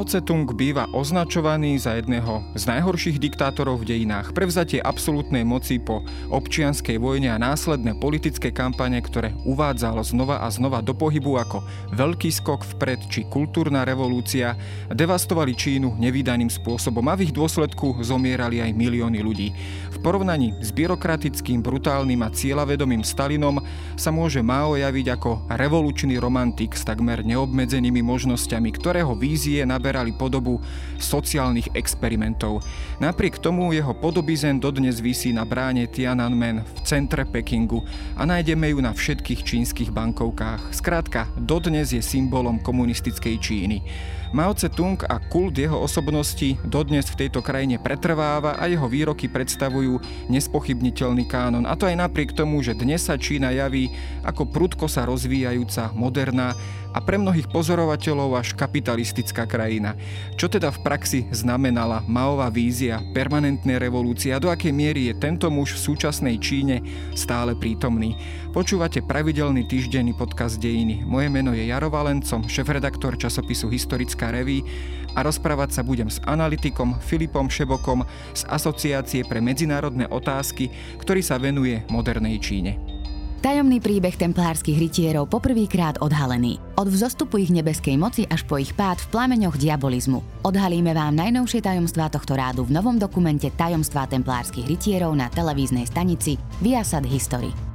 Mao Tse-tung býva označovaný za jedného z najhorších diktátorov v dejinách. Prevzatie absolútnej moci po občianskej vojne a následné politické kampane, ktoré uvádzalo znova a znova do pohybu ako veľký skok vpred či kultúrna revolúcia, devastovali Čínu nevydaným spôsobom a v ich dôsledku zomierali aj milióny ľudí. V porovnaní s byrokratickým, brutálnym a cieľavedomým Stalinom sa môže Mao javiť ako revolučný romantik s takmer neobmedzenými možnosťami, ktorého vízie naberali podobu sociálnych experimentov. Napriek tomu jeho podobizen dodnes visí na bráne Tiananmen v centre Pekingu a nájdeme ju na všetkých čínskych bankovkách. Skrátka, dodnes je symbolom komunistickej Číny. Mao Tse-tung a kult jeho osobnosti dodnes v tejto krajine pretrváva a jeho výroky predstavujú nespochybniteľný kánon. A to aj napriek tomu, že dnes sa Čína javí ako prudko sa rozvíjajúca, moderná a pre mnohých pozorovateľov až kapitalistická krajina. Čo teda v praxi znamenala Maová vízia permanentnej revolúcie a do akej miery je tento muž v súčasnej Číne stále prítomný. Počúvate pravidelný týždenný podcast Dejiny. Moje meno je Jaro Valencom, šefredaktor časopisu Historická reví a rozprávať sa budem s analytikom Filipom Šebokom z Asociácie pre medzinárodné otázky, ktorý sa venuje modernej Číne. Tajomný príbeh templárskych rytierov poprvýkrát odhalený. Od vzostupu ich nebeskej moci až po ich pád v plameňoch diabolizmu. Odhalíme vám najnovšie tajomstvá tohto rádu v novom dokumente Tajomstvá templárskych rytierov na televíznej stanici Viasat History.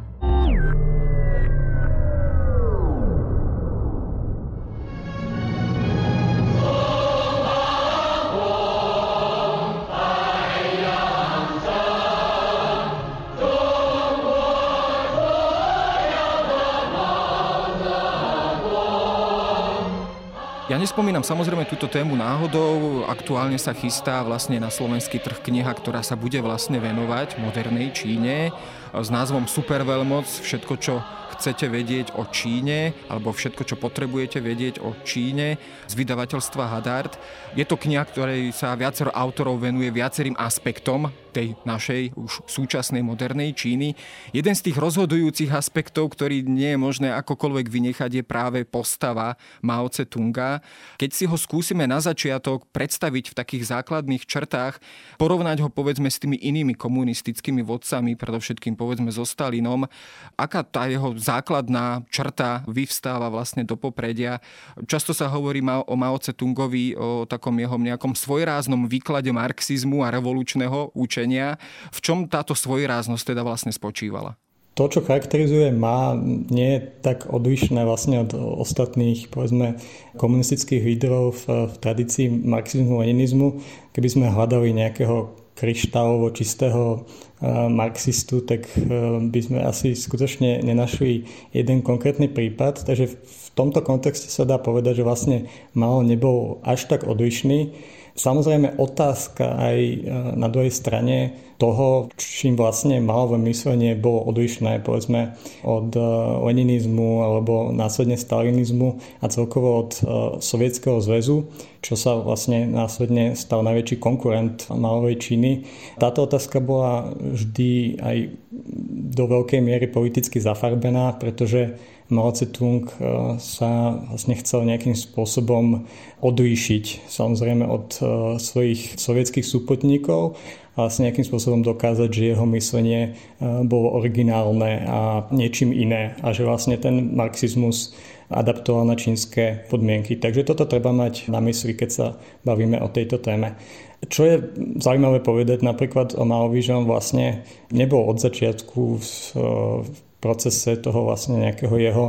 Ja nespomínam samozrejme túto tému náhodou. Aktuálne sa chystá vlastne na slovenský trh kniha, ktorá sa bude vlastne venovať modernej Číne s názvom Superveľmoc. Všetko, čo chcete vedieť o Číne alebo všetko, čo potrebujete vedieť o Číne z vydavateľstva Hadard. Je to kniha, ktorej sa viacero autorov venuje viacerým aspektom tej našej už súčasnej modernej Číny. Jeden z tých rozhodujúcich aspektov, ktorý nie je možné akokoľvek vynechať, je práve postava Mao Tse Tunga. Keď si ho skúsime na začiatok predstaviť v takých základných črtách, porovnať ho povedzme s tými inými komunistickými vodcami, predovšetkým povedzme so Stalinom, aká tá jeho základná črta vyvstáva vlastne do popredia. Často sa hovorí o Mao Tse Tungovi, o takom jeho nejakom svojráznom výklade marxizmu a revolučného učenia riešenia. V čom táto svojráznosť teda vlastne spočívala? To, čo charakterizuje má, nie je tak odlišné vlastne od ostatných, povedzme, komunistických lídrov v, v tradícii marxizmu, leninizmu. Keby sme hľadali nejakého kryštálovo čistého marxistu, tak by sme asi skutočne nenašli jeden konkrétny prípad. Takže v tomto kontexte sa dá povedať, že vlastne Mao nebol až tak odlišný Samozrejme otázka aj e, na druhej strane toho, čím vlastne malové myslenie bolo odlišné povedzme od e, leninizmu alebo následne stalinizmu a celkovo od e, Sovietskeho zväzu, čo sa vlastne následne stal najväčší konkurent malovej Číny. Táto otázka bola vždy aj do veľkej miery politicky zafarbená, pretože Mao Tse-tung eh, sa vlastne chcel nejakým spôsobom odlíšiť samozrejme od eh, svojich sovietských súpotníkov a vlastne nejakým spôsobom dokázať, že jeho myslenie eh, bolo originálne a niečím iné a že vlastne ten marxizmus adaptoval na čínske podmienky. Takže toto treba mať na mysli, keď sa bavíme o tejto téme. Čo je zaujímavé povedať napríklad o Maovi, že on vlastne nebol od začiatku v procese toho vlastne nejakého jeho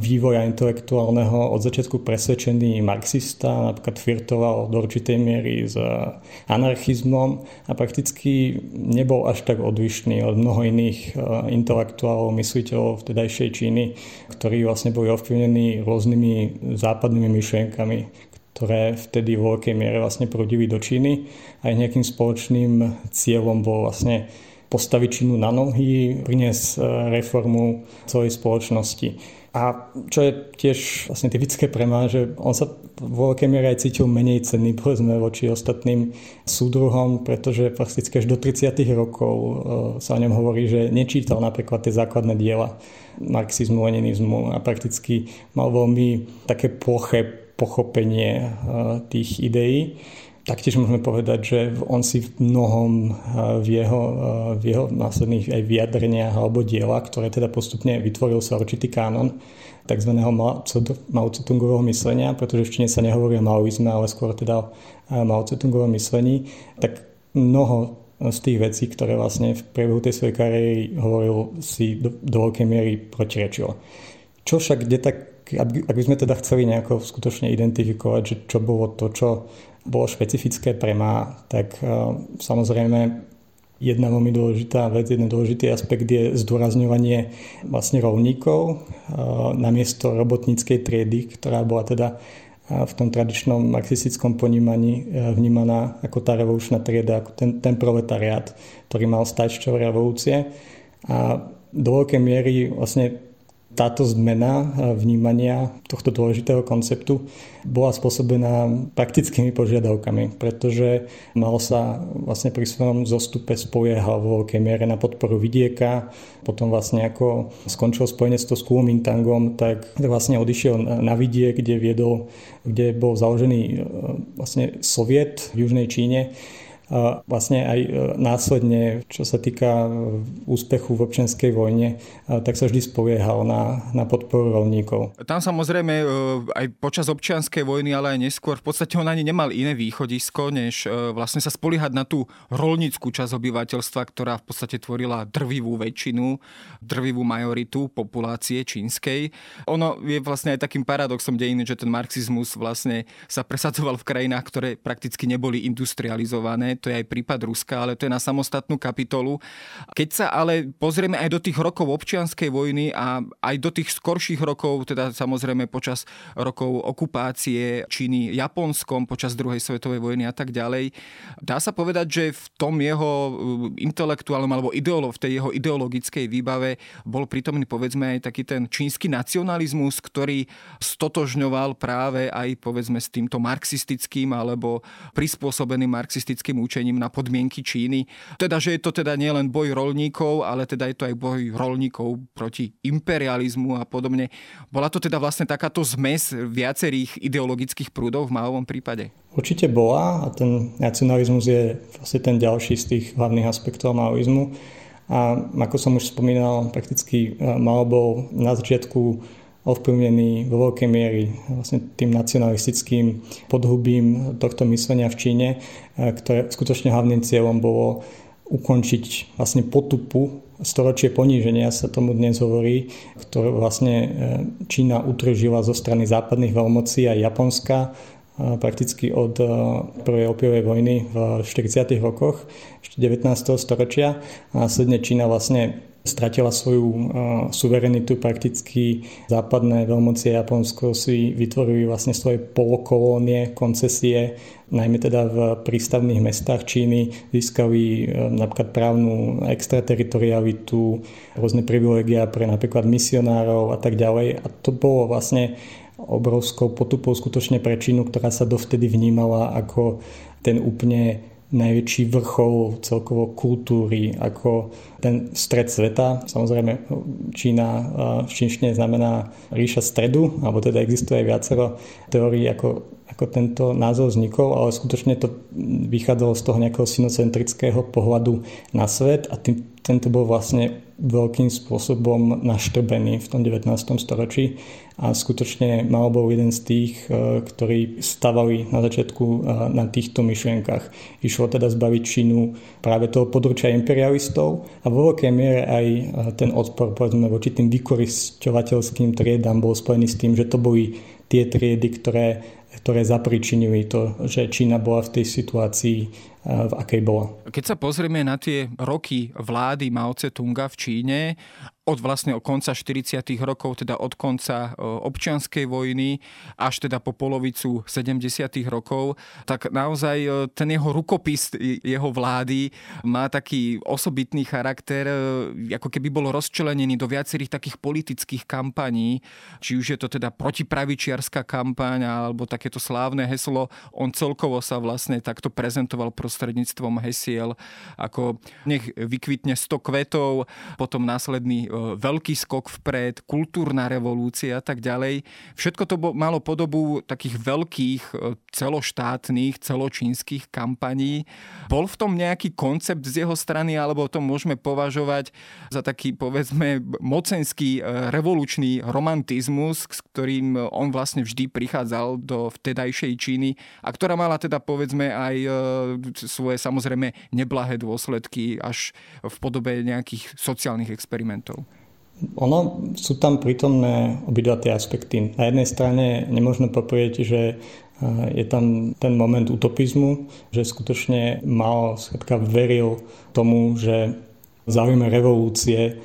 vývoja intelektuálneho od začiatku presvedčený marxista, napríklad flirtoval do určitej miery s anarchizmom a prakticky nebol až tak odlišný od mnoho iných e, intelektuálov, mysliteľov vtedajšej Číny, ktorí vlastne boli ovplyvnení rôznymi západnými myšlienkami, ktoré vtedy vo veľkej miere vlastne prúdili do Číny a nejakým spoločným cieľom bol vlastne postaviť Čínu na nohy, priniesť e, reformu celej spoločnosti. A čo je tiež vlastne typické pre ma, že on sa vo veľkej miere aj cítil menej cenný povedzme voči ostatným súdruhom, pretože prakticky až do 30 rokov e, sa o ňom hovorí, že nečítal napríklad tie základné diela marxizmu, leninizmu a prakticky mal veľmi také ploché pochopenie tých ideí. Taktiež môžeme povedať, že on si v mnohom v jeho, v jeho následných aj vyjadreniach alebo diela, ktoré teda postupne vytvoril sa určitý kánon, tzv. Mao myslenia, pretože v Číne sa nehovorí o maoizme, ale skôr teda o Mao Tse-tungovom myslení, tak mnoho z tých vecí, ktoré vlastne v priebehu tej svojej kariéry hovoril, si do, do veľkej miery protirečilo. Čo však, kde tak, ak by sme teda chceli nejako skutočne identifikovať, že čo bolo to, čo bolo špecifické pre má, tak uh, samozrejme jedna veľmi dôležitá vec, jeden dôležitý aspekt je zdôrazňovanie vlastne rovníkov uh, namiesto robotníckej triedy, ktorá bola teda v tom tradičnom marxistickom ponímaní vnímaná ako tá revolučná trieda, ako ten, ten proletariát, ktorý mal stať čo revolúcie. A do veľkej miery vlastne táto zmena vnímania tohto dôležitého konceptu bola spôsobená praktickými požiadavkami, pretože malo sa vlastne pri svojom zostupe spoliehal vo veľkej miere na podporu vidieka, potom vlastne ako skončil spojenectvo s Kuomintangom, tak vlastne odišiel na vidiek, kde viedol, kde bol založený e, vlastne soviet v Južnej Číne vlastne aj e, následne, čo sa týka e, úspechu v občianskej vojne, e, tak sa vždy spoliehal na, na podporu rolníkov. Tam samozrejme aj počas občianskej vojny, ale aj neskôr, v podstate on ani nemal iné východisko, než vlastne sa spoliehať na tú rolníckú časť obyvateľstva, ktorá v podstate tvorila drvivú väčšinu, drvivú majoritu populácie čínskej. Ono je vlastne aj takým paradoxom dejiny, že ten marxizmus vlastne sa presadzoval v krajinách, ktoré prakticky neboli industrializované to je aj prípad Ruska, ale to je na samostatnú kapitolu. Keď sa ale pozrieme aj do tých rokov občianskej vojny a aj do tých skorších rokov, teda samozrejme počas rokov okupácie Číny Japonskom, počas druhej svetovej vojny a tak ďalej, dá sa povedať, že v tom jeho uh, intelektuálnom alebo ideolo, v tej jeho ideologickej výbave bol prítomný povedzme aj taký ten čínsky nacionalizmus, ktorý stotožňoval práve aj povedzme s týmto marxistickým alebo prispôsobeným marxistickým učením na podmienky Číny. Teda, že je to teda nielen boj rolníkov, ale teda je to aj boj rolníkov proti imperializmu a podobne. Bola to teda vlastne takáto zmes viacerých ideologických prúdov v Maovom prípade? Určite bola a ten nacionalizmus je vlastne ten ďalší z tých hlavných aspektov maoizmu. A ako som už spomínal, prakticky eh, Mao bol na začiatku ovplyvnený vo veľkej miery vlastne tým nacionalistickým podhubím tohto myslenia v Číne, e, ktoré skutočne hlavným cieľom bolo ukončiť vlastne potupu, storočie poníženia sa tomu dnes hovorí, ktoré vlastne e, Čína utržila zo strany západných veľmocí a Japonska e, prakticky od prvej opiovej vojny v 40. rokoch 19. storočia. A následne Čína vlastne stratila svoju uh, suverenitu prakticky. Západné veľmoci Japonsko si vytvorili vlastne svoje polokolónie, koncesie, najmä teda v prístavných mestách Číny. Získali uh, napríklad právnu extrateritorialitu, rôzne privilegia pre napríklad misionárov a tak ďalej. A to bolo vlastne obrovskou potupou skutočne pre Čínu, ktorá sa dovtedy vnímala ako ten úplne najväčší vrchol celkovo kultúry, ako ten stred sveta. Samozrejme, Čína v čínštine znamená ríša stredu, alebo teda existuje viacero teórií, ako, ako tento názov vznikol, ale skutočne to vychádzalo z toho nejakého sinocentrického pohľadu na svet a tým, tento bol vlastne veľkým spôsobom naštrbený v tom 19. storočí a skutočne mal bol jeden z tých, e, ktorí stavali na začiatku e, na týchto myšlienkach. Išlo teda zbaviť Čínu práve toho područia imperialistov a vo veľkej miere aj e, ten odpor povedzme voči tým vykorisťovateľským triedám bol spojený s tým, že to boli tie triedy, ktoré ktoré zapričinili to, že Čína bola v tej situácii, v akej bola. Keď sa pozrieme na tie roky vlády Mao Tse-tunga v Číne od vlastne konca 40. rokov, teda od konca občianskej vojny až teda po polovicu 70. rokov, tak naozaj e, ten jeho rukopis jeho vlády má taký osobitný charakter, e, ako keby bol rozčlenený do viacerých takých politických kampaní, či už je to teda protipravičiarská kampaň alebo takéto slávne heslo, on celkovo sa vlastne takto prezentoval prostredníctvom hesiel, ako nech vykvitne 100 kvetov, potom následný e, veľký skok vpred, kultúrna revolúcia a tak ďalej. Všetko to malo podobu takých veľkých e, celoštátnych, celočínskych kampaní. Bol v tom nejaký koncept z jeho strany, alebo to môžeme považovať za taký, povedzme, mocenský revolučný romantizmus, s ktorým on vlastne vždy prichádzal do vtedajšej Číny a ktorá mala teda povedzme aj e, svoje samozrejme neblahé dôsledky až v podobe nejakých sociálnych experimentov. Ono sú tam prítomné obidva tie aspekty. Na jednej strane nemôžno poprieť, že e, je tam ten moment utopizmu, že skutočne mal, skratka veril tomu, že záujme revolúcie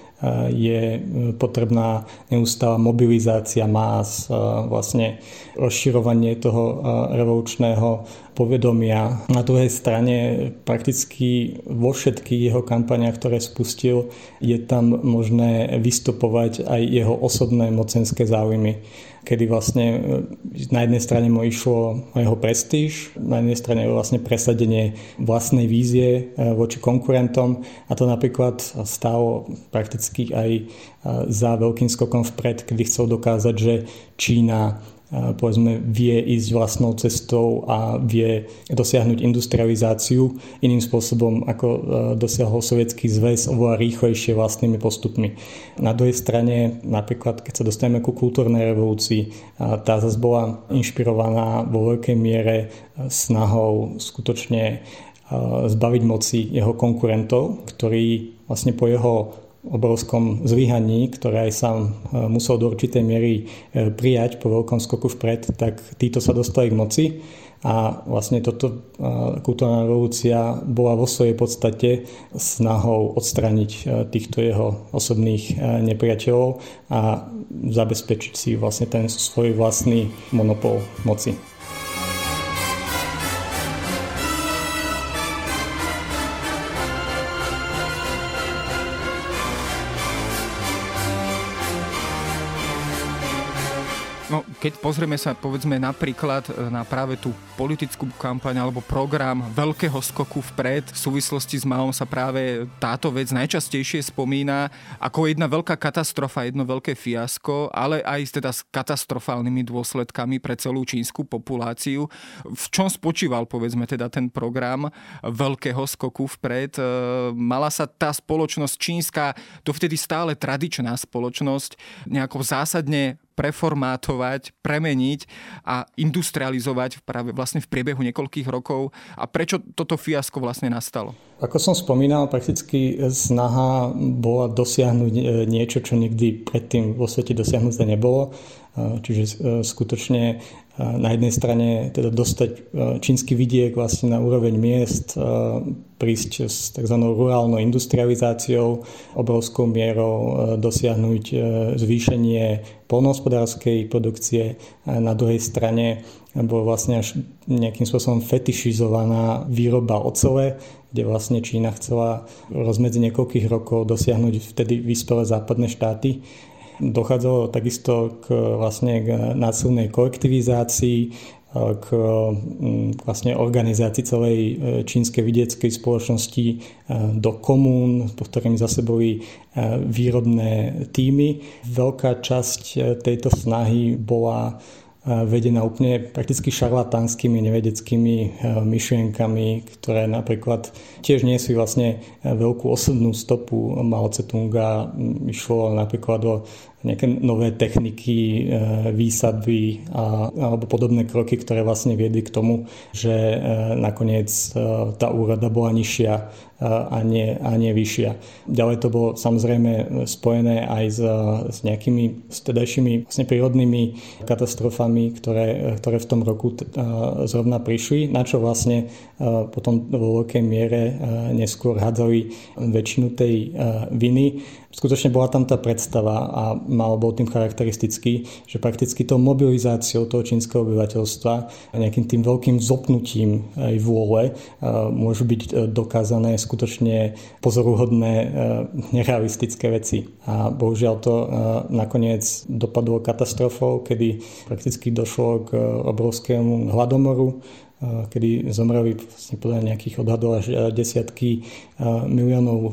je e, potrebná neustála mobilizácia más, e, vlastne rozširovanie toho e, revolučného povedomia. Na druhej strane prakticky vo všetkých jeho kampaniach, ktoré spustil, je tam možné vystupovať aj jeho osobné mocenské záujmy kedy vlastne e, na jednej strane mu išlo o jeho prestíž, na jednej strane vlastne presadenie vlastnej vízie e, voči konkurentom. A to napríklad stálo prakticky aj e, za veľkým skokom vpred, kedy chcel dokázať, že Čína povedzme vie ísť vlastnou cestou a vie dosiahnuť industrializáciu iným spôsobom, ako e, dosiahol sovietský zväz oveľa rýchlejšie vlastnými postupmi. Na druhej strane, napríklad keď sa dostaneme ku kultúrnej revolúcii, tá zase bola inšpirovaná vo veľkej miere e, snahou skutočne e, zbaviť moci jeho konkurentov, ktorí vlastne po jeho obrovskom zlyhaní, ktoré aj sám e, musel do určitej miery e, prijať po veľkom skoku vpred, tak títo sa dostali k moci a vlastne toto e, kultúrna revolúcia bola vo svojej podstate snahou odstraniť týchto jeho osobných nepriateľov a zabezpečiť si vlastne ten svoj vlastný monopol moci. Keď pozrieme sa povedzme napríklad e, na práve tú politickú kampaň alebo program veľkého skoku vpred, v súvislosti s Maom sa práve táto vec najčastejšie spomína ako jedna veľká katastrofa, jedno veľké fiasko, ale aj teda s katastrofálnymi dôsledkami pre celú čínsku populáciu. V čom spočíval povedzme teda ten program veľkého skoku vpred? E, mala sa tá spoločnosť čínska, to vtedy stále tradičná spoločnosť, nejako zásadne preformátovať, premeniť a industrializovať práve vlastne v priebehu niekoľkých rokov. A prečo toto fiasko vlastne nastalo? Ako som spomínal, prakticky snaha bola dosiahnuť e, niečo, čo nikdy predtým vo svete dosiahnuté nebolo. E, čiže e, skutočne na jednej strane teda dostať čínsky vidiek vlastne na úroveň miest, prísť s tzv. rurálnou industrializáciou, obrovskou mierou dosiahnuť zvýšenie polnohospodárskej produkcie. Na druhej strane bola vlastne až nejakým spôsobom fetišizovaná výroba ocele, kde vlastne Čína chcela rozmedzi niekoľkých rokov dosiahnuť vtedy vyspelé západné štáty. Dochádzalo takisto k, vlastne k násilnej kolektivizácii, k vlastne organizácii celej e, čínskej vidieckej spoločnosti e, do komún, po ktorými zase boli e, výrobné týmy. Veľká časť tejto snahy bola vedená úplne prakticky šarlatánskymi nevedeckými e, myšlienkami, ktoré napríklad tiež nie sú vlastne e, veľkú osobnú stopu Mao Tse-tunga. Išlo napríklad o nejaké nové techniky e, výsadby a, alebo podobné kroky, ktoré vlastne viedli k tomu, že nakoniec tá úrada bola nižšia a nie, a nie vyššia. Ďalej to bolo samozrejme spojené aj s, s nejakými stedajšími vlastne prírodnými katastrofami, ktoré, ktoré v tom roku zrovna prišli, na čo vlastne potom vo veľkej miere neskôr hádzali väčšinu tej viny skutočne bola tam tá predstava a mal bol tým charakteristický, že prakticky tou mobilizáciou toho čínskeho obyvateľstva a nejakým tým veľkým zopnutím aj vôle môžu byť e, dokázané skutočne pozoruhodné e, nerealistické veci. A bohužiaľ to e, nakoniec dopadlo katastrofou, kedy prakticky došlo k obrovskému hladomoru kedy zomreli vlastne podľa nejakých odhadov až desiatky miliónov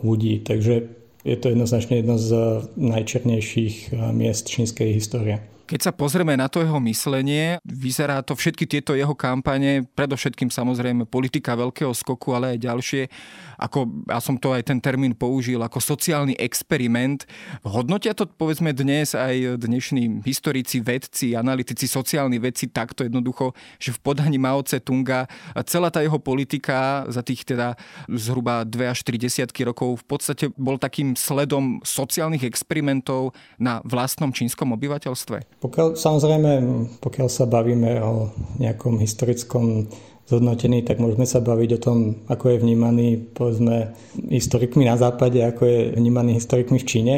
ľudí. Takže je to jednoznačne jedno z najčernejších miest čínskej histórie. Keď sa pozrieme na to jeho myslenie, vyzerá to všetky tieto jeho kampane, predovšetkým samozrejme politika veľkého skoku, ale aj ďalšie, ako ja som to aj ten termín použil, ako sociálny experiment. Hodnotia to povedzme dnes aj dnešní historici, vedci, analytici, sociálni vedci takto jednoducho, že v podaní Mao Tse-tunga celá tá jeho politika za tých teda zhruba 2 až 3 desiatky rokov v podstate bol takým sledom sociálnych experimentov na vlastnom čínskom obyvateľstve? Pokiaľ, samozrejme, pokiaľ sa bavíme o nejakom historickom zhodnotení, tak môžeme sa baviť o tom, ako je vnímaný povedzme historikmi na západe, ako je vnímaný historikmi v Číne.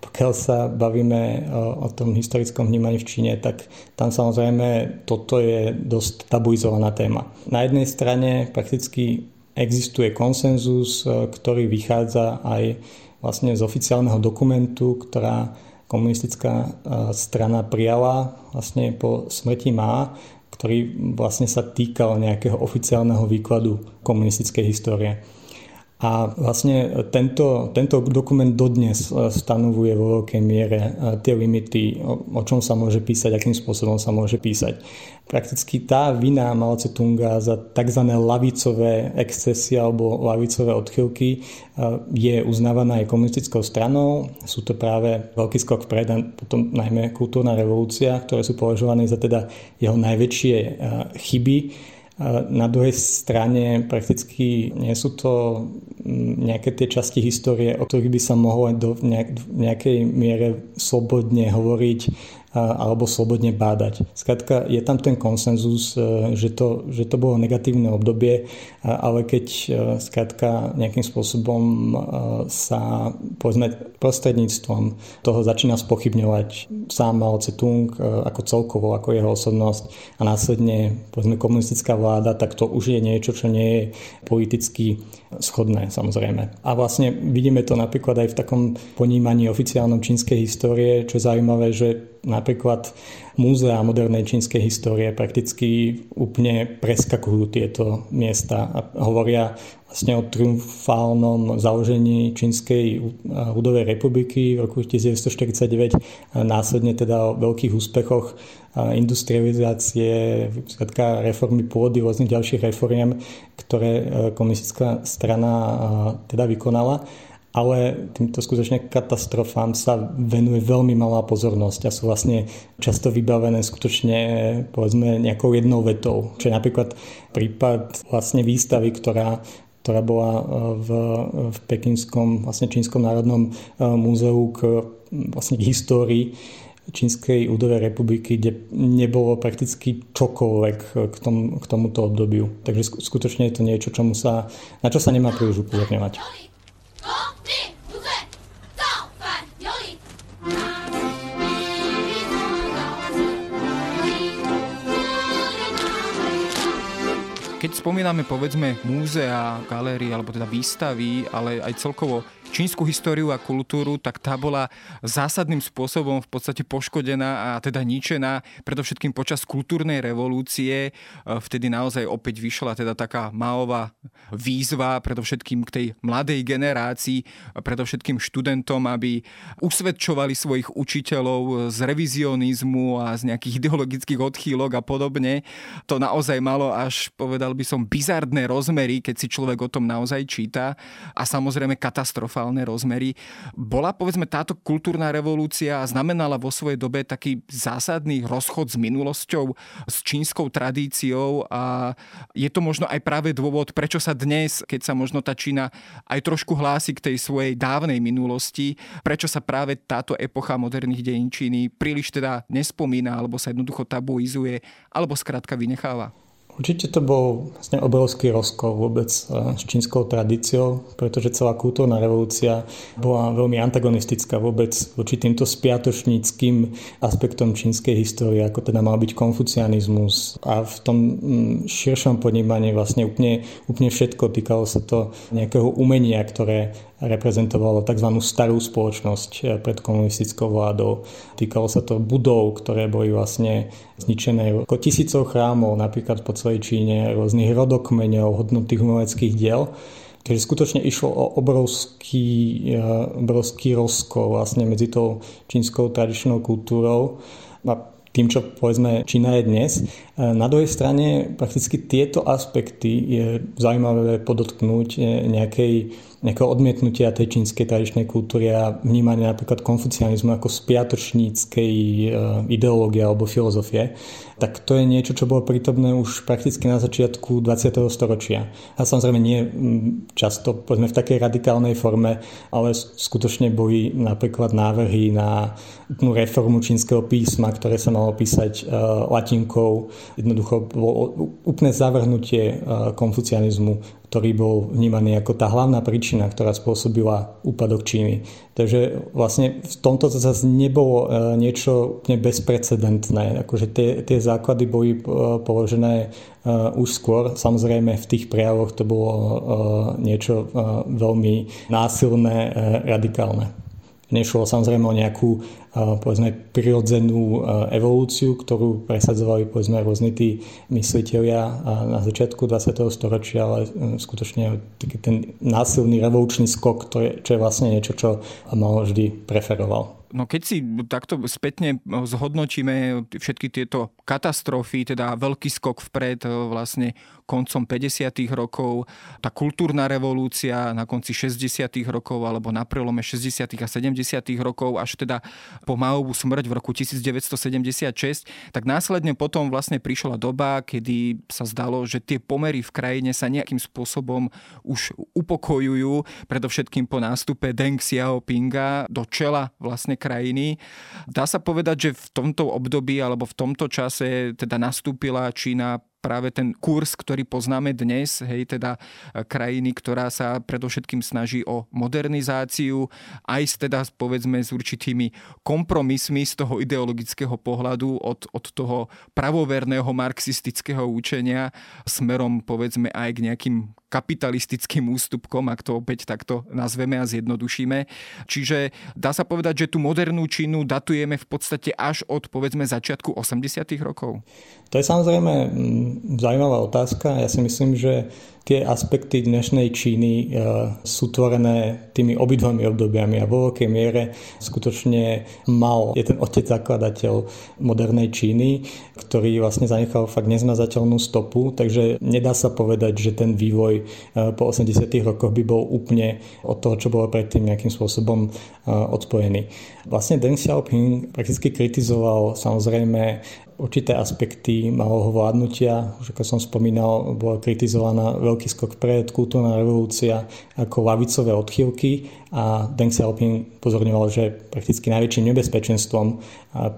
Pokiaľ sa bavíme o, o tom historickom vnímaní v Číne, tak tam samozrejme toto je dosť tabuizovaná téma. Na jednej strane prakticky existuje konsenzus, e, ktorý vychádza aj vlastne z oficiálneho dokumentu, ktorá komunistická strana prijala vlastne po smrti Má, ktorý vlastne sa týkal nejakého oficiálneho výkladu komunistickej histórie. A vlastne tento, tento dokument dodnes e, stanovuje vo veľkej miere e, tie limity, o, čom sa môže písať, akým spôsobom sa môže písať. Prakticky tá vina Mao Tse-tunga za tzv. lavicové excesy alebo lavicové odchylky e, je uznávaná aj komunistickou stranou. Sú to práve veľký skok vpred a potom najmä kultúrna revolúcia, ktoré sú považované za teda jeho najväčšie chyby na druhej strane prakticky nie sú to nejaké tie časti histórie, o ktorých by sa mohlo do nejakej miere slobodne hovoriť alebo slobodne bádať. Skrátka, je tam ten konsenzus, e, že to, že to bolo negatívne obdobie, ale keď e, skrátka nejakým spôsobom e, sa povedzme prostredníctvom toho začína spochybňovať sám Mao Tse-tung ako celkovo, ako jeho osobnosť a následne povedzme komunistická vláda, tak to už je niečo, čo nie je politicky schodné samozrejme. A vlastne vidíme to napríklad aj v takom ponímaní oficiálnom čínskej histórie, čo je zaujímavé, že napríklad múzea modernej čínskej histórie prakticky úplne preskakujú tieto miesta a hovoria vlastne o triumfálnom založení Čínskej ľudovej republiky v roku 1949 a následne teda o veľkých úspechoch industrializácie, reformy pôdy, rôznych ďalších reforiem, ktoré e, komunistická strana teda vykonala ale týmto skutočne katastrofám sa venuje veľmi malá pozornosť a sú vlastne často vybavené skutočne povedzme nejakou jednou vetou. Čo je napríklad prípad vlastne výstavy, ktorá ktorá bola e, v, v Pekinskom, vlastne Čínskom národnom e, múzeu k vlastne k histórii Čínskej údovej republiky, kde nebolo prakticky čokoľvek k, tom, k tomuto obdobiu. Takže skutočne je to niečo, čomu sa, na čo sa nemá príliš upozorňovať. Keď spomíname povedzme múzea, galérie alebo teda výstavy, ale aj celkovo čínsku históriu a kultúru, tak tá bola zásadným spôsobom v podstate poškodená a teda ničená, predovšetkým počas kultúrnej revolúcie. E, vtedy naozaj opäť vyšla teda taká Maová výzva, predovšetkým k tej mladej generácii, predovšetkým študentom, aby usvedčovali svojich učiteľov z revizionizmu a z nejakých ideologických odchýlok a podobne. To naozaj malo až, povedal by som, bizardné rozmery, keď si človek o tom naozaj číta a samozrejme katastrofa katastrofálne rozmery. Bola povedzme táto kultúrna revolúcia znamenala vo svojej dobe taký zásadný rozchod s minulosťou, s čínskou tradíciou a je to možno aj práve dôvod, prečo sa dnes, keď sa možno tá Čína aj trošku hlási k tej svojej dávnej minulosti, prečo sa práve táto epocha moderných dejín Číny príliš teda nespomína alebo sa jednoducho tabuizuje alebo skrátka vynecháva. Určite to bol vlastne obrovský rozkol vôbec eh, s čínskou tradíciou, pretože celá kultúrna revolúcia bola veľmi antagonistická vôbec voči týmto spiatočníckým aspektom čínskej histórie, ako teda mal byť konfucianizmus. A v tom mm, širšom ponímaní vlastne úplne, úplne všetko týkalo sa to nejakého umenia, ktoré reprezentovalo tzv. starú spoločnosť pred komunistickou vládou. Týkalo sa to budov, ktoré boli vlastne zničené ako tisícov chrámov, napríklad po celej Číne, rôznych rodokmeňov, hodnotých umeleckých diel. Takže skutočne išlo o obrovský, eh, obrovský rozkol vlastne medzi tou čínskou tradičnou kultúrou a tým, čo povedzme Čína je dnes. Eh, na druhej strane prakticky tieto aspekty je zaujímavé podotknúť eh, nejakej nejakého odmietnutia tej čínskej tradičnej kultúry a vnímania napríklad konfucianizmu ako spiatočníckej ideológie alebo filozofie tak to je niečo, čo bolo prítomné už prakticky na začiatku 20. storočia. A samozrejme nie často povedzme v takej radikálnej forme, ale skutočne boli napríklad návrhy na reformu čínskeho písma, ktoré sa malo písať uh, latinkou. Jednoducho bolo úplné zavrhnutie uh, konfucianizmu ktorý bol vnímaný ako tá hlavná príčina, ktorá spôsobila úpadok Číny. Takže vlastne v tomto zase nebolo e, niečo úplne bezprecedentné. Akože tie, tie základy boli e, položené e, už skôr. Samozrejme v tých prejavoch to bolo niečo veľmi násilné, radikálne. Nešlo samozrejme o nejakú povedzme prirodzenú evolúciu, ktorú presadzovali povedzme rôzni tí mysliteľia na začiatku 20. storočia, ale skutočne taký ten násilný revolučný skok, to je, čo je vlastne niečo, čo mal vždy preferoval. No keď si takto spätne zhodnotíme všetky tieto katastrofy, teda veľký skok vpred vlastne koncom 50. rokov, tá kultúrna revolúcia na konci 60. rokov alebo na prelome 60. a 70. rokov až teda po Maovu smrť v roku 1976, tak následne potom vlastne prišla doba, kedy sa zdalo, že tie pomery v krajine sa nejakým spôsobom už upokojujú, predovšetkým po nástupe Deng Xiaopinga do čela vlastne krajiny. Dá sa povedať, že v tomto období alebo v tomto čase teda nastúpila Čína práve ten kurz, ktorý poznáme dnes, hej, teda e, krajiny, ktorá sa predovšetkým snaží o modernizáciu, aj s teda povedzme s určitými kompromismi z toho ideologického pohľadu od, od toho pravoverného marxistického učenia smerom povedzme aj k nejakým kapitalistickým ústupkom, ak to opäť takto nazveme a zjednodušíme. Čiže dá sa povedať, že tú modernú Čínu datujeme v podstate až od povedzme začiatku 80. rokov? To je samozrejme mm, zaujímavá otázka. Ja si myslím, že tie aspekty dnešnej Číny e, sú tvorené tými obidvomi obdobiami a vo veľkej miere skutočne mal, je ten otec zakladateľ modernej Číny, ktorý vlastne zanechal fakt nezmazateľnú stopu, takže nedá sa povedať, že ten vývoj e, po 80 rokoch by bol úplne od toho, čo bolo predtým nejakým spôsobom e, odpojený. Vlastne Deng Xiaoping prakticky kritizoval samozrejme určité aspekty malého vládnutia. Už ako som spomínal, bola kritizovaná veľký skok pred, kultúrna revolúcia ako lavicové odchýlky a Deng Xiaoping pozorňoval, že prakticky najväčším nebezpečenstvom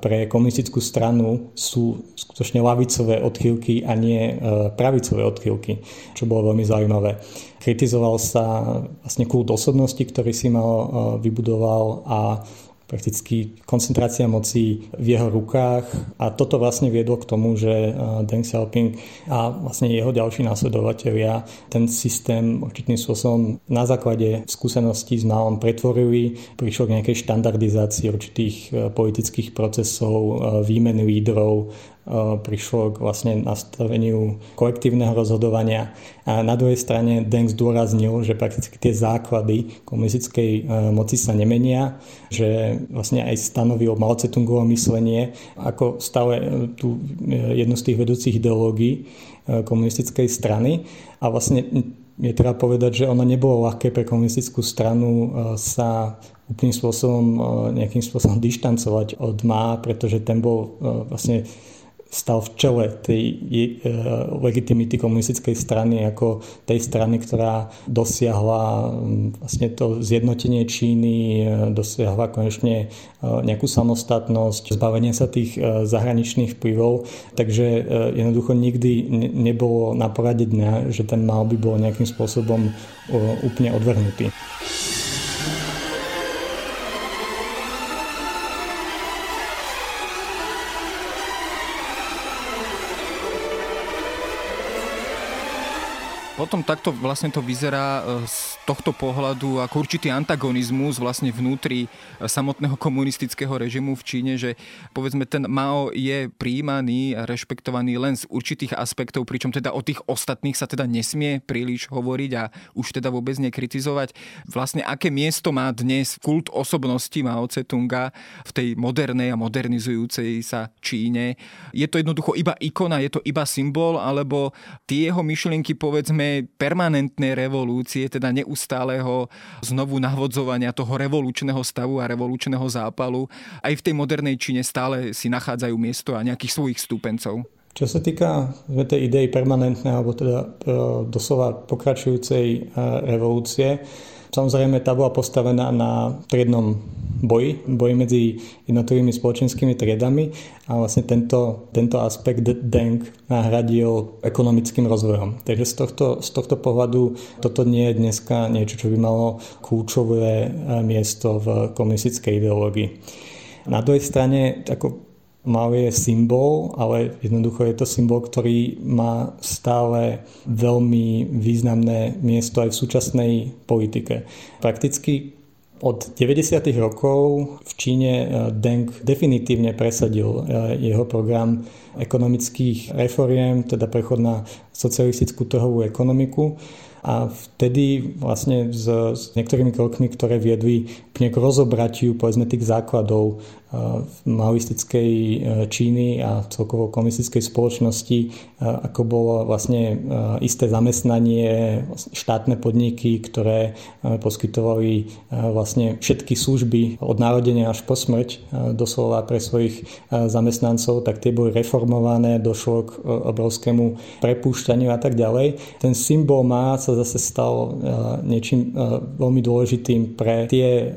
pre komunistickú stranu sú skutočne lavicové odchýlky a nie e, pravicové odchýlky, čo bolo veľmi zaujímavé. Kritizoval sa vlastne kult osobnosti, ktorý si mal e, vybudoval a prakticky koncentrácia moci v jeho rukách. A toto vlastne viedlo k tomu, že eh, Deng Xiaoping a vlastne jeho ďalší následovatelia ten systém určitým spôsobom na základe skúseností s Maom pretvorili, prišlo k nejakej štandardizácii určitých eh, politických procesov, eh, výmeny lídrov, prišlo k vlastne nastaveniu kolektívneho rozhodovania. A na druhej strane Deng zdôraznil, že prakticky tie základy komunistickej e, moci sa nemenia, že vlastne aj stanovil Mao myslenie ako stále e, tú e, jednu z tých vedúcich ideológií komunistickej strany. A vlastne je treba povedať, že ono nebolo ľahké pre komunistickú stranu sa úplným spôsobom, nejakým spôsobom dištancovať od Má, pretože ten bol vlastne stal v čele tej uh, legitimity komunistickej strany ako tej strany, ktorá dosiahla vlastne to zjednotenie Číny, uh, dosiahla konečne uh, nejakú samostatnosť, zbavenie sa tých zahraničných vplyvov, takže jednoducho nikdy ne- nebolo na porade dňa, že ten mal by bol nejakým spôsobom úplne odvrhnutý. Potom takto vlastne to vyzerá e, z tohto pohľadu ako určitý antagonizmus vlastne vnútri samotného komunistického režimu v Číne, že povedzme ten Mao je príjmaný a rešpektovaný len z určitých aspektov, pričom teda o tých ostatných sa teda nesmie príliš hovoriť a už teda vôbec nekritizovať. Vlastne aké miesto má dnes kult osobnosti Mao Tse-tunga v tej modernej a modernizujúcej sa Číne? Je to jednoducho iba ikona, je to iba symbol, alebo tie jeho myšlienky povedzme permanentnej revolúcie, teda neustáleho znovu navodzovania toho revolučného stavu a revolučného zápalu, aj v tej modernej Číne stále si nachádzajú miesto a nejakých svojich stúpencov? Čo sa týka tej idei permanentnej alebo teda e, doslova pokračujúcej e, revolúcie, samozrejme tá bola postavená na triednom boji, boji medzi jednotlivými spoločenskými triedami a vlastne tento, tento aspekt Deng nahradil ekonomickým rozvojom. Takže z tohto, z tohto pohľadu toto nie je dneska niečo, čo by malo kľúčové e, miesto v komunistickej ideológii. Na druhej strane, ako Mao je symbol, ale jednoducho je to symbol, ktorý má stále veľmi významné miesto aj v súčasnej politike. Prakticky od 90. rokov v Číne eh, Deng definitívne presadil eh, jeho program ekonomických reforiem, teda prechod na socialistickú trhovú ekonomiku a vtedy vlastne s, s niektorými krokmi, ktoré viedli k rozobratiu povedzme tých základov maoistickej e, Číny a celkovo komunistickej spoločnosti, e, ako bolo vlastne e, isté zamestnanie, štátne podniky, ktoré poskytovali vlastne všetky služby od narodenia až po smrť doslova pre svojich zamestnancov, tak tie boli reformované, došlo k obrovskému prepúšťaniu a tak ďalej. Ten symbol má sa zase stal niečím veľmi dôležitým pre tie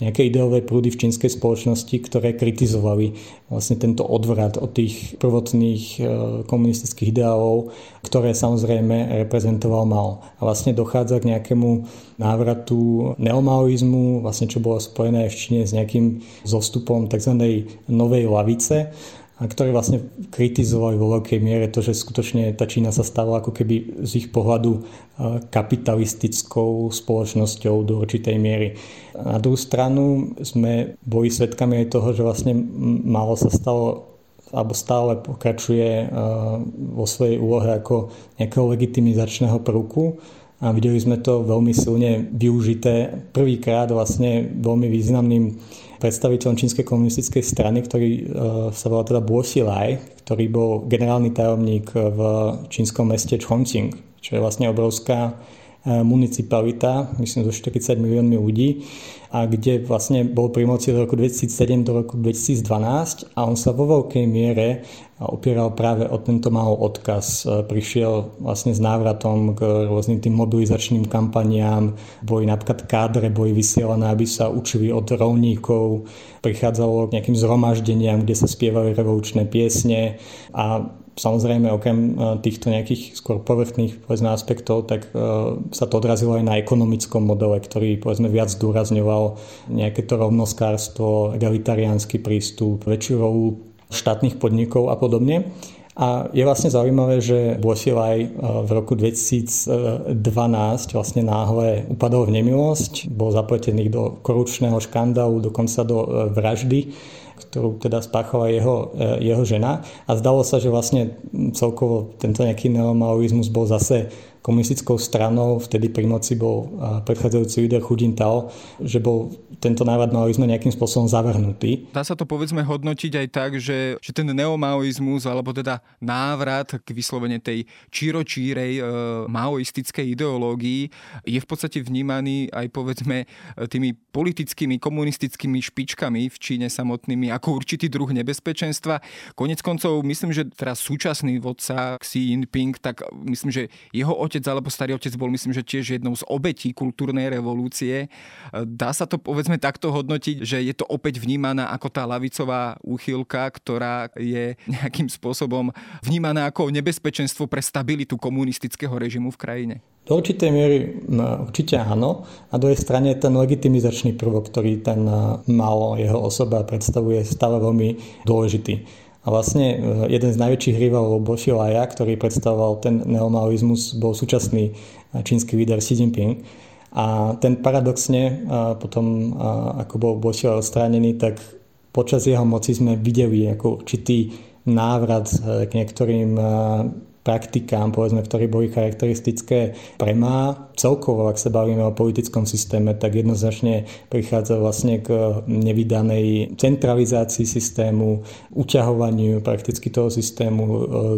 nejaké ideové prúdy v čínskej spoločnosti, ktoré ktoré kritizovali vlastne tento odvrat od tých prvotných e, komunistických ideálov, ktoré samozrejme reprezentoval Mao. A vlastne dochádza k nejakému návratu neomaoizmu, vlastne čo bolo spojené v Číne s nejakým zostupom tzv. novej lavice, a ktorí vlastne kritizovali vo veľkej miere to, že skutočne tá Čína sa stala ako keby z ich pohľadu e, kapitalistickou spoločnosťou do určitej miery. Na druhú stranu sme boli svedkami aj toho, že vlastne málo sa stalo alebo stále pokračuje e, vo svojej úlohe ako nejakého legitimizačného prvku a videli sme to veľmi silne využité prvýkrát vlastne veľmi významným predstaviteľom čínskej komunistickej strany, ktorý e, sa volal teda Bo Xilai, ktorý bol generálny tajomník v čínskom meste Chongqing, čo je vlastne obrovská e, municipalita, myslím so 40 miliónmi ľudí a kde vlastne bol pri moci od roku 2007 do roku 2012 a on sa vo veľkej miere opieral práve o tento malý odkaz. E, prišiel vlastne s návratom k rôznym tým mobilizačným kampaniám, boli napríklad kádre, boli vysielané, aby sa učili od rovníkov, prichádzalo k nejakým zhromaždeniam, kde sa spievali revolučné piesne a Samozrejme, okrem e, týchto nejakých skôr povrchných povedzme, aspektov, tak uh, sa to odrazilo aj na ekonomickom modele, ktorý povedzme viac zdôrazňoval nejaké to rovnoskárstvo, egalitariánsky prístup, väčšiu rolu štátnych podnikov a podobne. A je vlastne zaujímavé, že Bosilaj e, v roku 2012 vlastne náhle upadol v nemilosť, bol zapletený do korupčného škandálu, dokonca do vraždy ktorú teda spáchala jeho, e, jeho žena a zdalo sa, že vlastne celkovo tento nejaký neomaoizmus bol zase komunistickou stranou, vtedy pri moci bol predchádzajúci líder Hu Jintao, že bol tento návrat maoizmu nejakým spôsobom zavrhnutý. Dá sa to povedzme hodnotiť aj tak, že, že ten neomaoizmus, alebo teda návrat k vyslovene tej číročírej e, maoistickej ideológii je v podstate vnímaný aj povedzme tými politickými, komunistickými špičkami v Číne samotnými ako určitý druh nebezpečenstva. Konec koncov myslím, že teraz súčasný vodca Xi Jinping, tak myslím, že jeho otec alebo starý otec bol myslím, že tiež jednou z obetí kultúrnej revolúcie. Dá sa to povedzme takto hodnotiť, že je to opäť vnímaná ako tá lavicová úchylka, ktorá je nejakým spôsobom vnímaná ako nebezpečenstvo pre stabilitu komunistického režimu v krajine? Do určitej miery no, určite áno. A druhej strane ten legitimizačný prvok, ktorý ten mal jeho osoba predstavuje, stále veľmi dôležitý. A vlastne e, jeden z najväčších rivalov Bošilaja, ktorý predstavoval ten neomaoizmus, bol súčasný e, čínsky líder Xi Jinping. A ten paradoxne potom, ako bol Bošiel odstránený, tak počas jeho moci sme videli ako určitý návrat k niektorým praktikám, povedzme, ktoré boli charakteristické pre má. Celkovo, ak sa bavíme o politickom systéme, tak jednoznačne prichádza vlastne k nevydanej centralizácii systému, uťahovaniu prakticky toho systému,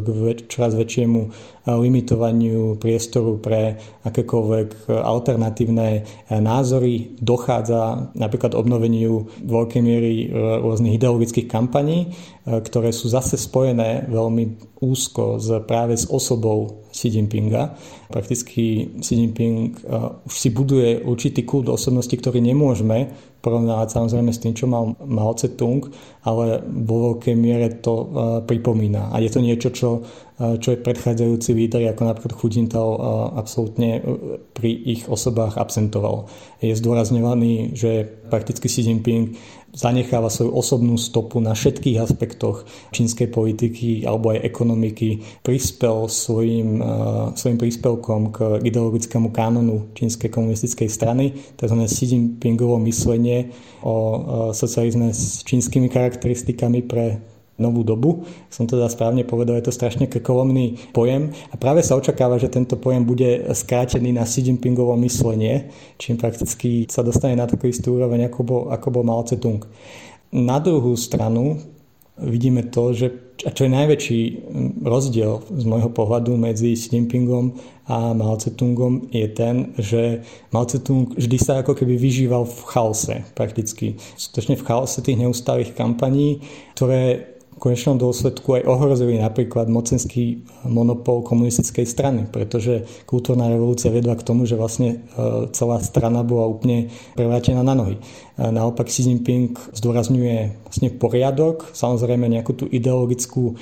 k čoraz väčšiemu limitovaniu priestoru pre akékoľvek alternatívne názory. Dochádza napríklad obnoveniu veľkej miery rôznych ideologických kampaní, ktoré sú zase spojené veľmi úzko s, práve s osobou Xi Jinpinga. Prakticky Xi Jinping už si buduje určitý kult osobnosti, ktorý nemôžeme porovnávať samozrejme s tým, čo mal Mao Tse-tung, ale vo veľkej miere to pripomína. A je to niečo, čo, čo je predchádzajúci líder, ako napríklad Hu Jintao absolútne pri ich osobách absentoval. Je zdôrazňovaný, že prakticky Xi Jinping zanecháva svoju osobnú stopu na všetkých aspektoch čínskej politiky alebo aj ekonomiky, prispel svojim, svojim príspevkom k ideologickému kánonu čínskej komunistickej strany, tzv. Xi Jinpingovo myslenie o socializme s čínskymi charakteristikami pre novú dobu. Som teda správne povedal, je to strašne krkolomný pojem a práve sa očakáva, že tento pojem bude skrátený na Xi Jinpingovo myslenie, čím prakticky sa dostane na takú istú úroveň, ako bol, ako bol Mao Tse-tung. Na druhú stranu vidíme to, že a čo je najväčší rozdiel z môjho pohľadu medzi Xi Jinpingom a Mao Tse-tungom je ten, že Mao Tse-tung vždy sa ako keby vyžíval v chaose prakticky. Skutočne v chaose tých neustálých kampaní, ktoré konečnom dôsledku aj ohrozili napríklad mocenský monopol komunistickej strany, pretože kultúrna revolúcia vedla k tomu, že vlastne e, celá strana bola úplne prevrátená na nohy. Naopak Xi Jinping zdôrazňuje vlastne poriadok, samozrejme nejakú tú ideologickú e,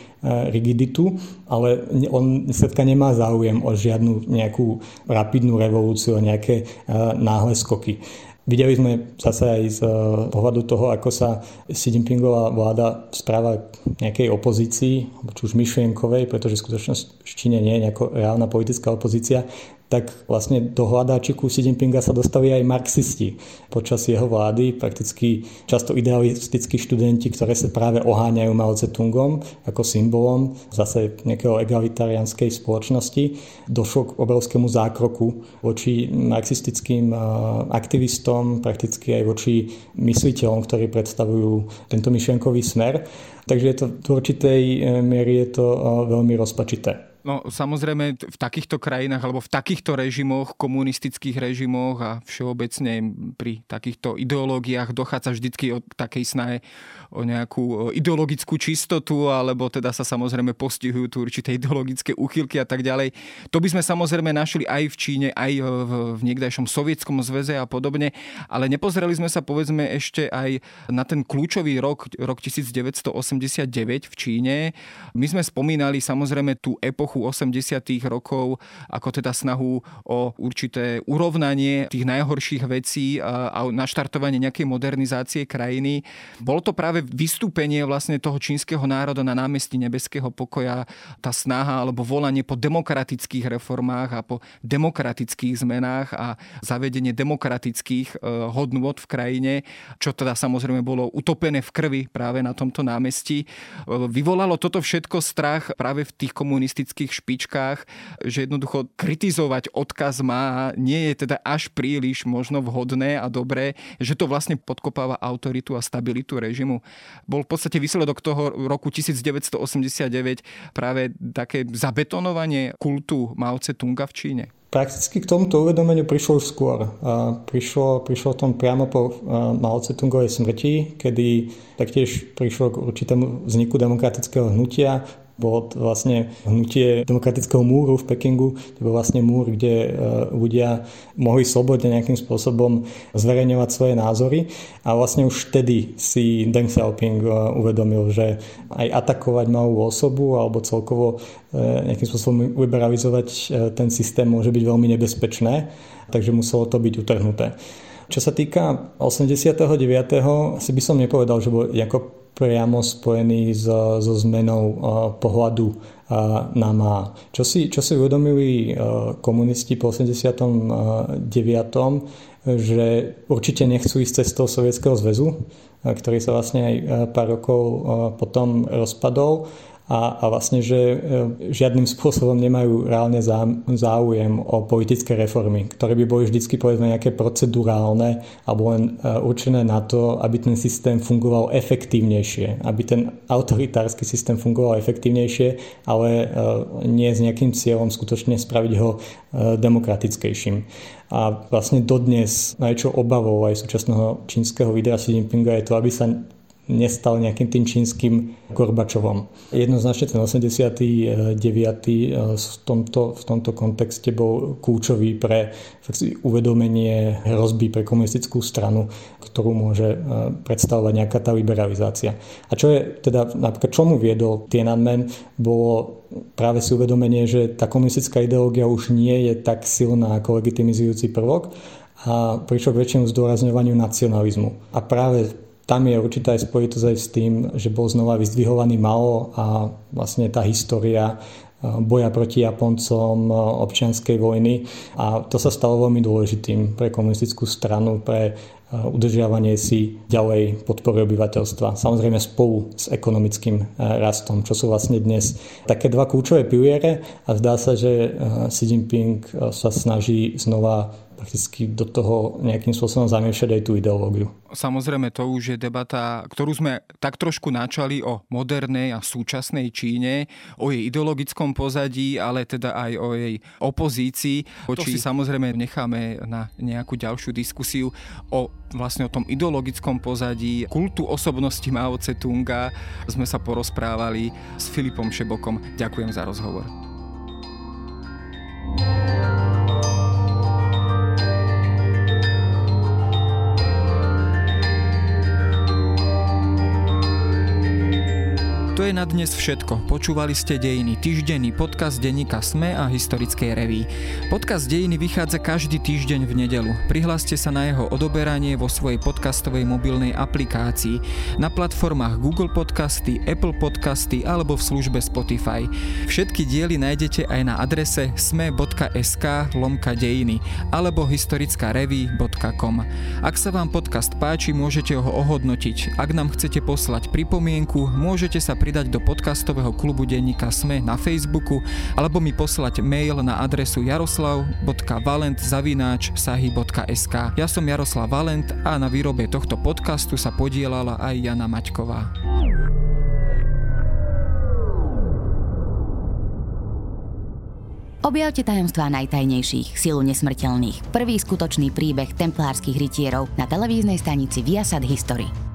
rigiditu, ale on svetka nemá záujem o žiadnu nejakú rapidnú revolúciu, o nejaké e, náhle skoky. Videli sme zase aj z eh, pohľadu toho, ako sa Xi Jinpingová vláda správa nejakej opozícii, či už myšlienkovej, pretože v skutočnosti nie je nejaká reálna politická opozícia, tak vlastne do hľadáčiku Xi Jinpinga sa dostali aj marxisti počas jeho vlády, prakticky často idealistickí študenti, ktoré sa práve oháňajú Mao Tse-tungom ako symbolom zase nejakého egalitarianskej spoločnosti. Došlo k obrovskému zákroku voči marxistickým aktivistom, prakticky aj voči mysliteľom, ktorí predstavujú tento myšlenkový smer. Takže je to, v určitej e, miery je to e, veľmi rozpačité. No samozrejme v takýchto krajinách alebo v takýchto režimoch, komunistických režimoch a všeobecne pri takýchto ideológiách dochádza vždycky od takej snahe o nejakú ideologickú čistotu, alebo teda sa samozrejme postihujú tu určité ideologické úchylky a tak ďalej. To by sme samozrejme našli aj v Číne, aj v, v niekdajšom sovietskom zväze a podobne, ale nepozreli sme sa povedzme ešte aj na ten kľúčový rok, rok 1989 v Číne. My sme spomínali samozrejme tú epochu 80. rokov ako teda snahu o určité urovnanie tých najhorších vecí a naštartovanie nejakej modernizácie krajiny. Bolo to práve vystúpenie vlastne toho čínskeho národa na námestí nebeského pokoja, tá snaha alebo volanie po demokratických reformách a po demokratických zmenách a zavedenie demokratických e, hodnôt v krajine, čo teda samozrejme bolo utopené v krvi práve na tomto námestí. E, vyvolalo toto všetko strach práve v tých komunistických špičkách, že jednoducho kritizovať odkaz má nie je teda až príliš možno vhodné a dobré, že to vlastne podkopáva autoritu a stabilitu režimu bol v podstate výsledok toho roku 1989 práve také zabetonovanie kultu Mao Tse-tunga v Číne? Prakticky k tomuto uvedomeniu prišlo už skôr. Prišlo, prišlo tom priamo po Mao Tse-tungovej smrti, kedy taktiež prišlo k určitému vzniku demokratického hnutia, bolo to vlastne hnutie demokratického múru v Pekingu. To bol vlastne múr, kde e, ľudia mohli slobodne nejakým spôsobom zverejňovať svoje názory. A vlastne už vtedy si Deng Xiaoping e, uvedomil, že aj atakovať malú osobu alebo celkovo e, nejakým spôsobom liberalizovať ten systém môže byť veľmi nebezpečné, takže muselo to byť utrhnuté. Čo sa týka 89. asi by som nepovedal, že bol ako priamo spojený so, so zmenou pohľadu na má. Čo si, čo si uvedomili komunisti po 89 že určite nechcú ísť cestou Sovietskeho zväzu, ktorý sa vlastne aj pár rokov potom rozpadol a, a vlastne, že e, žiadnym spôsobom nemajú reálne záujem o politické reformy, ktoré by boli vždycky povedzme nejaké procedurálne alebo len e, určené na to, aby ten systém fungoval efektívnejšie, aby ten autoritársky systém fungoval efektívnejšie, ale e, nie s nejakým cieľom skutočne spraviť ho demokratickejším. A vlastne dodnes najväčšou obavou aj súčasného čínskeho videa Xi Jinpinga je to, aby sa nestal nejakým tým čínskym Gorbačovom. Jednoznačne ten 89. Eh, v tomto, v tomto kontexte bol kľúčový pre uvedomenie hrozby pre komunistickú stranu, ktorú môže eh, predstavovať nejaká tá liberalizácia. A čo je teda, napríklad čomu viedol Tiananmen, bolo práve si uvedomenie, že tá komunistická ideológia už nie je tak silná ako legitimizujúci prvok a prišlo k väčšiemu zdôrazňovaniu nacionalizmu. A práve tam je určitá aj spojitosť aj s tým, že bol znova vyzdvihovaný Mao a vlastne tá história e, boja proti Japoncom, e, občianskej vojny a to sa stalo veľmi dôležitým pre komunistickú stranu, pre e, udržiavanie si ďalej podpory obyvateľstva. Samozrejme spolu s ekonomickým rastom, čo sú vlastne dnes také dva kľúčové piliere a zdá sa, že Xi Jinping sa snaží znova prakticky do toho nejakým spôsobom zamiešať aj tú ideológiu. Samozrejme, to už je debata, ktorú sme tak trošku načali o modernej a súčasnej Číne, o jej ideologickom pozadí, ale teda aj o jej opozícii. To si samozrejme necháme na nejakú ďalšiu diskusiu o vlastne o tom ideologickom pozadí kultu osobnosti Mao Tse-tunga. Sme sa porozprávali s Filipom Šebokom. Ďakujem za rozhovor. To je na dnes všetko. Počúvali ste Dejiny, týždenný podcast denníka SME a historickej reví. Podcast Dejiny vychádza každý týždeň v nedelu. Prihláste sa na jeho odoberanie vo svojej podcastovej mobilnej aplikácii na platformách Google Podcasty, Apple Podcasty alebo v službe Spotify. Všetky diely nájdete aj na adrese sme.sk lomka dejiny alebo historickareví.com. Ak sa vám podcast páči, môžete ho ohodnotiť. Ak nám chcete poslať pripomienku, môžete sa pri pridať do podcastového klubu denníka SME na Facebooku alebo mi poslať mail na adresu jaroslav.valent.sahy.sk Ja som Jaroslav Valent a na výrobe tohto podcastu sa podielala aj Jana Maťková. Objavte tajomstvá najtajnejších, silu nesmrteľných, prvý skutočný príbeh templárskych rytierov na televíznej stanici Viasat History.